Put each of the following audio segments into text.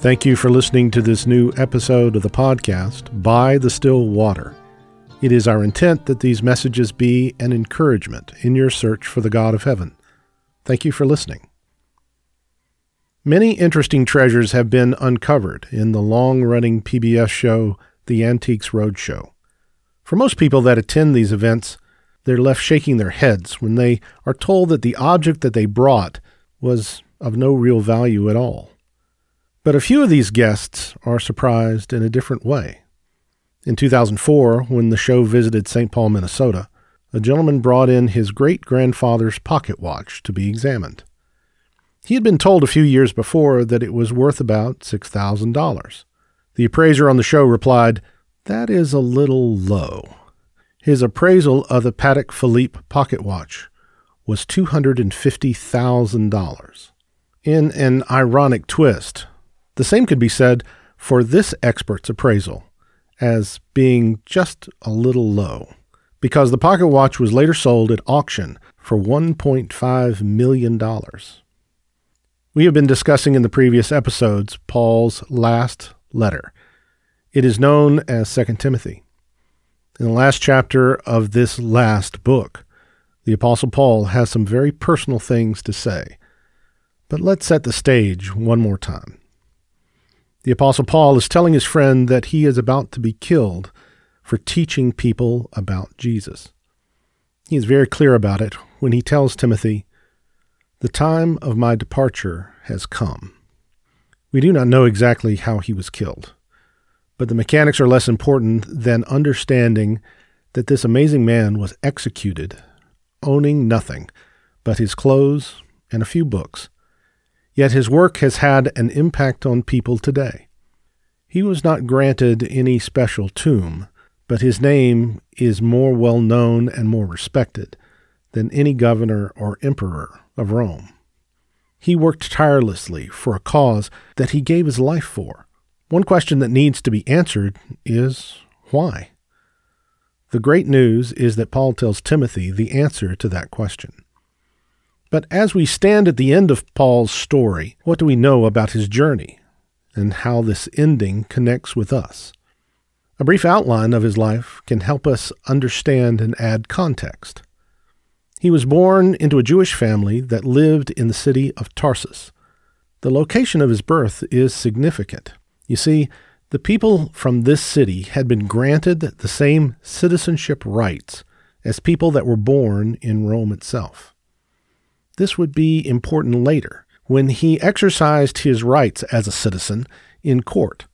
Thank you for listening to this new episode of the podcast, By the Still Water. It is our intent that these messages be an encouragement in your search for the God of heaven. Thank you for listening. Many interesting treasures have been uncovered in the long running PBS show, The Antiques Roadshow. For most people that attend these events, they're left shaking their heads when they are told that the object that they brought was of no real value at all. But a few of these guests are surprised in a different way. In 2004, when the show visited St. Paul, Minnesota, a gentleman brought in his great grandfather's pocket watch to be examined. He had been told a few years before that it was worth about $6,000. The appraiser on the show replied, That is a little low. His appraisal of the Patek Philippe pocket watch was $250,000. In an ironic twist, the same could be said for this expert's appraisal as being just a little low, because the pocket watch was later sold at auction for $1.5 million. We have been discussing in the previous episodes Paul's last letter. It is known as 2 Timothy. In the last chapter of this last book, the Apostle Paul has some very personal things to say. But let's set the stage one more time. The Apostle Paul is telling his friend that he is about to be killed for teaching people about Jesus. He is very clear about it when he tells Timothy, The time of my departure has come. We do not know exactly how he was killed, but the mechanics are less important than understanding that this amazing man was executed, owning nothing but his clothes and a few books Yet his work has had an impact on people today. He was not granted any special tomb, but his name is more well known and more respected than any governor or emperor of Rome. He worked tirelessly for a cause that he gave his life for. One question that needs to be answered is why? The great news is that Paul tells Timothy the answer to that question. But as we stand at the end of Paul's story, what do we know about his journey and how this ending connects with us? A brief outline of his life can help us understand and add context. He was born into a Jewish family that lived in the city of Tarsus. The location of his birth is significant. You see, the people from this city had been granted the same citizenship rights as people that were born in Rome itself. This would be important later, when he exercised his rights as a citizen in court.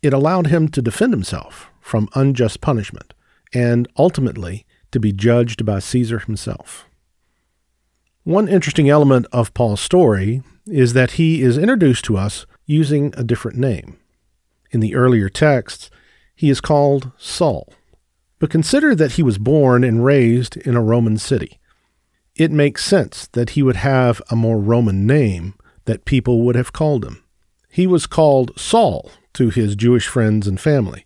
It allowed him to defend himself from unjust punishment and ultimately to be judged by Caesar himself. One interesting element of Paul's story is that he is introduced to us using a different name. In the earlier texts, he is called Saul. But consider that he was born and raised in a Roman city it makes sense that he would have a more Roman name that people would have called him. He was called Saul to his Jewish friends and family,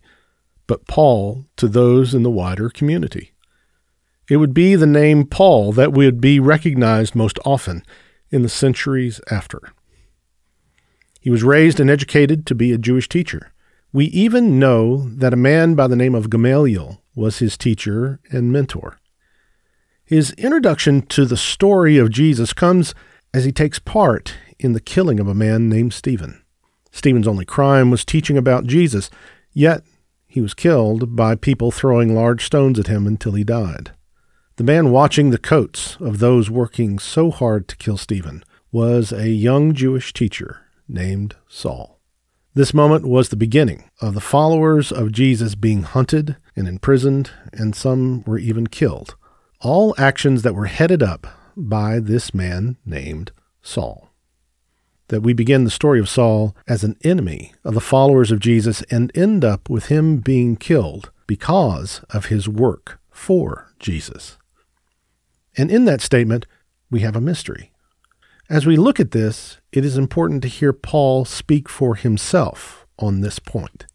but Paul to those in the wider community. It would be the name Paul that would be recognized most often in the centuries after. He was raised and educated to be a Jewish teacher. We even know that a man by the name of Gamaliel was his teacher and mentor. His introduction to the story of Jesus comes as he takes part in the killing of a man named Stephen. Stephen's only crime was teaching about Jesus, yet he was killed by people throwing large stones at him until he died. The man watching the coats of those working so hard to kill Stephen was a young Jewish teacher named Saul. This moment was the beginning of the followers of Jesus being hunted and imprisoned, and some were even killed all actions that were headed up by this man named Saul. That we begin the story of Saul as an enemy of the followers of Jesus and end up with him being killed because of his work for Jesus. And in that statement, we have a mystery. As we look at this, it is important to hear Paul speak for himself on this point.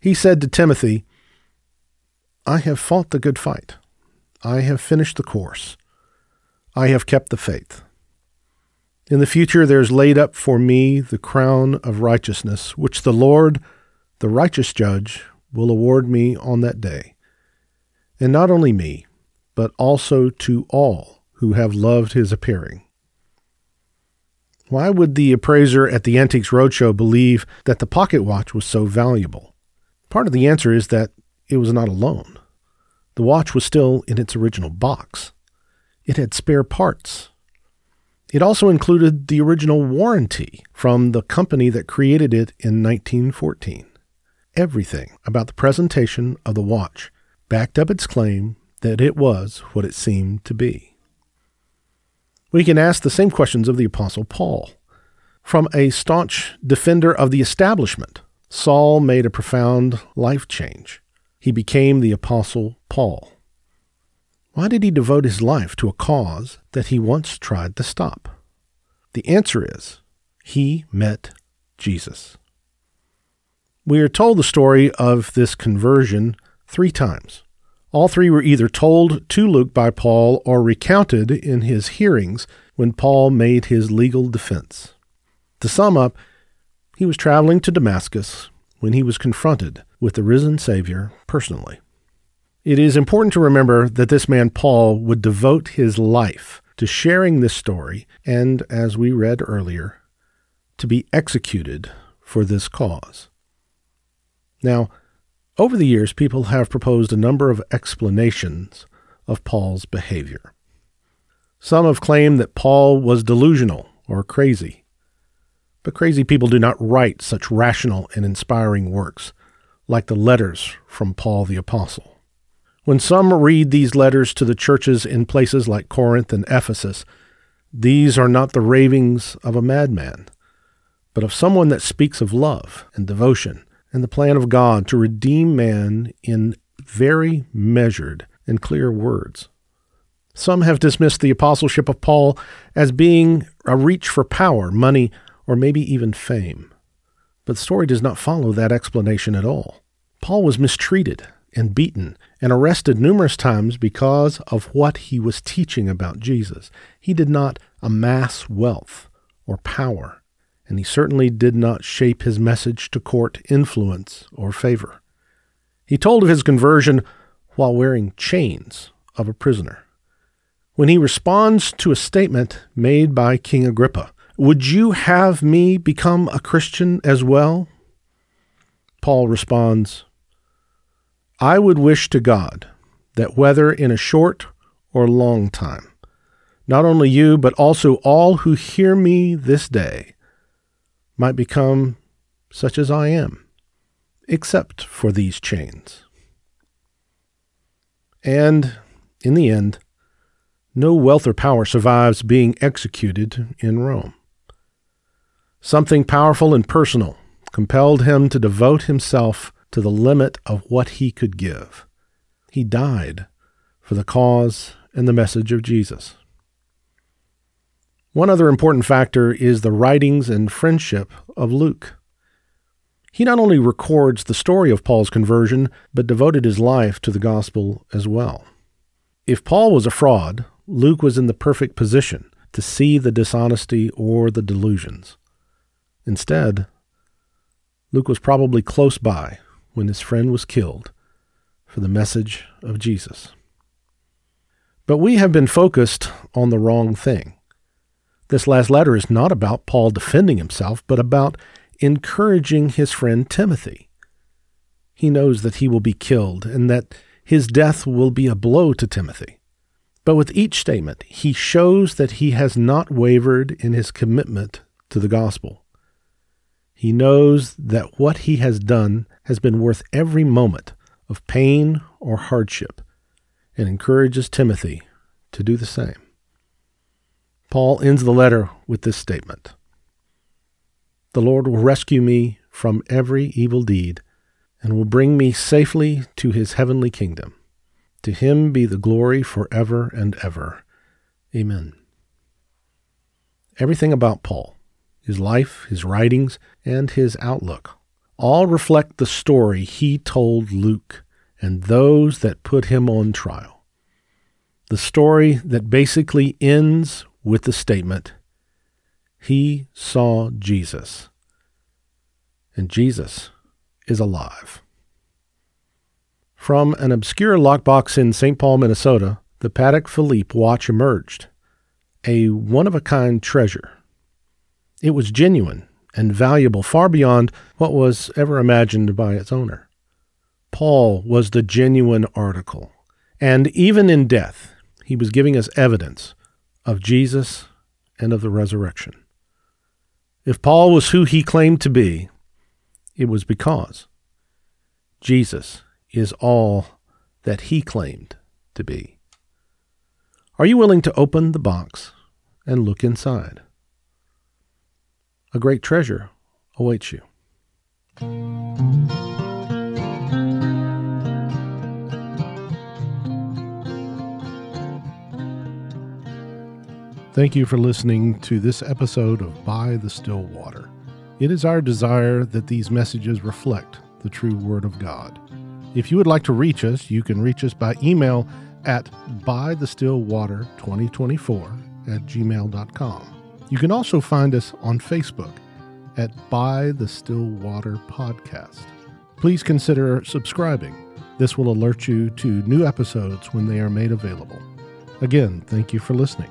He said to Timothy, I have fought the good fight. I have finished the course. I have kept the faith. In the future, there's laid up for me the crown of righteousness, which the Lord, the righteous judge, will award me on that day. And not only me, but also to all who have loved his appearing. Why would the appraiser at the Antiques Roadshow believe that the pocket watch was so valuable? Part of the answer is that it was not alone. The watch was still in its original box. It had spare parts. It also included the original warranty from the company that created it in 1914. Everything about the presentation of the watch backed up its claim that it was what it seemed to be. We can ask the same questions of the Apostle Paul. From a staunch defender of the establishment, Saul made a profound life change. He became the Apostle Paul. Why did he devote his life to a cause that he once tried to stop? The answer is he met Jesus. We are told the story of this conversion three times. All three were either told to Luke by Paul or recounted in his hearings when Paul made his legal defense. To sum up, he was traveling to Damascus when he was confronted with the risen Savior personally. It is important to remember that this man Paul would devote his life to sharing this story and, as we read earlier, to be executed for this cause. Now, over the years, people have proposed a number of explanations of Paul's behavior. Some have claimed that Paul was delusional or crazy. But crazy people do not write such rational and inspiring works, like the letters from Paul the Apostle. When some read these letters to the churches in places like Corinth and Ephesus, these are not the ravings of a madman, but of someone that speaks of love and devotion and the plan of God to redeem man in very measured and clear words. Some have dismissed the apostleship of Paul as being a reach for power, money, or maybe even fame. But the story does not follow that explanation at all. Paul was mistreated and beaten and arrested numerous times because of what he was teaching about Jesus. He did not amass wealth or power and he certainly did not shape his message to court influence or favor. He told of his conversion while wearing chains of a prisoner. When he responds to a statement made by King Agrippa, Would you have me become a Christian as well? Paul responds, I would wish to God that whether in a short or long time, not only you, but also all who hear me this day, might become such as I am, except for these chains. And, in the end, no wealth or power survives being executed in Rome. Something powerful and personal compelled him to devote himself to the limit of what he could give. He died for the cause and the message of Jesus. One other important factor is the writings and friendship of Luke. He not only records the story of Paul's conversion, but devoted his life to the gospel as well. If Paul was a fraud, Luke was in the perfect position to see the dishonesty or the delusions. Instead, Luke was probably close by when his friend was killed for the message of Jesus. But we have been focused on the wrong thing. This last letter is not about Paul defending himself, but about encouraging his friend Timothy. He knows that he will be killed and that his death will be a blow to Timothy. But with each statement, he shows that he has not wavered in his commitment to the gospel. He knows that what he has done has been worth every moment of pain or hardship and encourages Timothy to do the same. Paul ends the letter with this statement The Lord will rescue me from every evil deed and will bring me safely to his heavenly kingdom. To him be the glory forever and ever. Amen. Everything about Paul, his life, his writings, and his outlook, all reflect the story he told Luke and those that put him on trial. The story that basically ends with the statement, He saw Jesus. And Jesus is alive. From an obscure lockbox in St. Paul, Minnesota, the Patek Philippe watch emerged, a one of a kind treasure. It was genuine and valuable far beyond what was ever imagined by its owner. Paul was the genuine article, and even in death, he was giving us evidence of Jesus and of the resurrection. If Paul was who he claimed to be, it was because Jesus is all that he claimed to be. Are you willing to open the box and look inside? A great treasure awaits you. Thank you for listening to this episode of By the Still Water. It is our desire that these messages reflect the true Word of God. If you would like to reach us, you can reach us by email at bythestillwater2024 at gmail.com. You can also find us on Facebook at By the Stillwater Podcast. Please consider subscribing. This will alert you to new episodes when they are made available. Again, thank you for listening.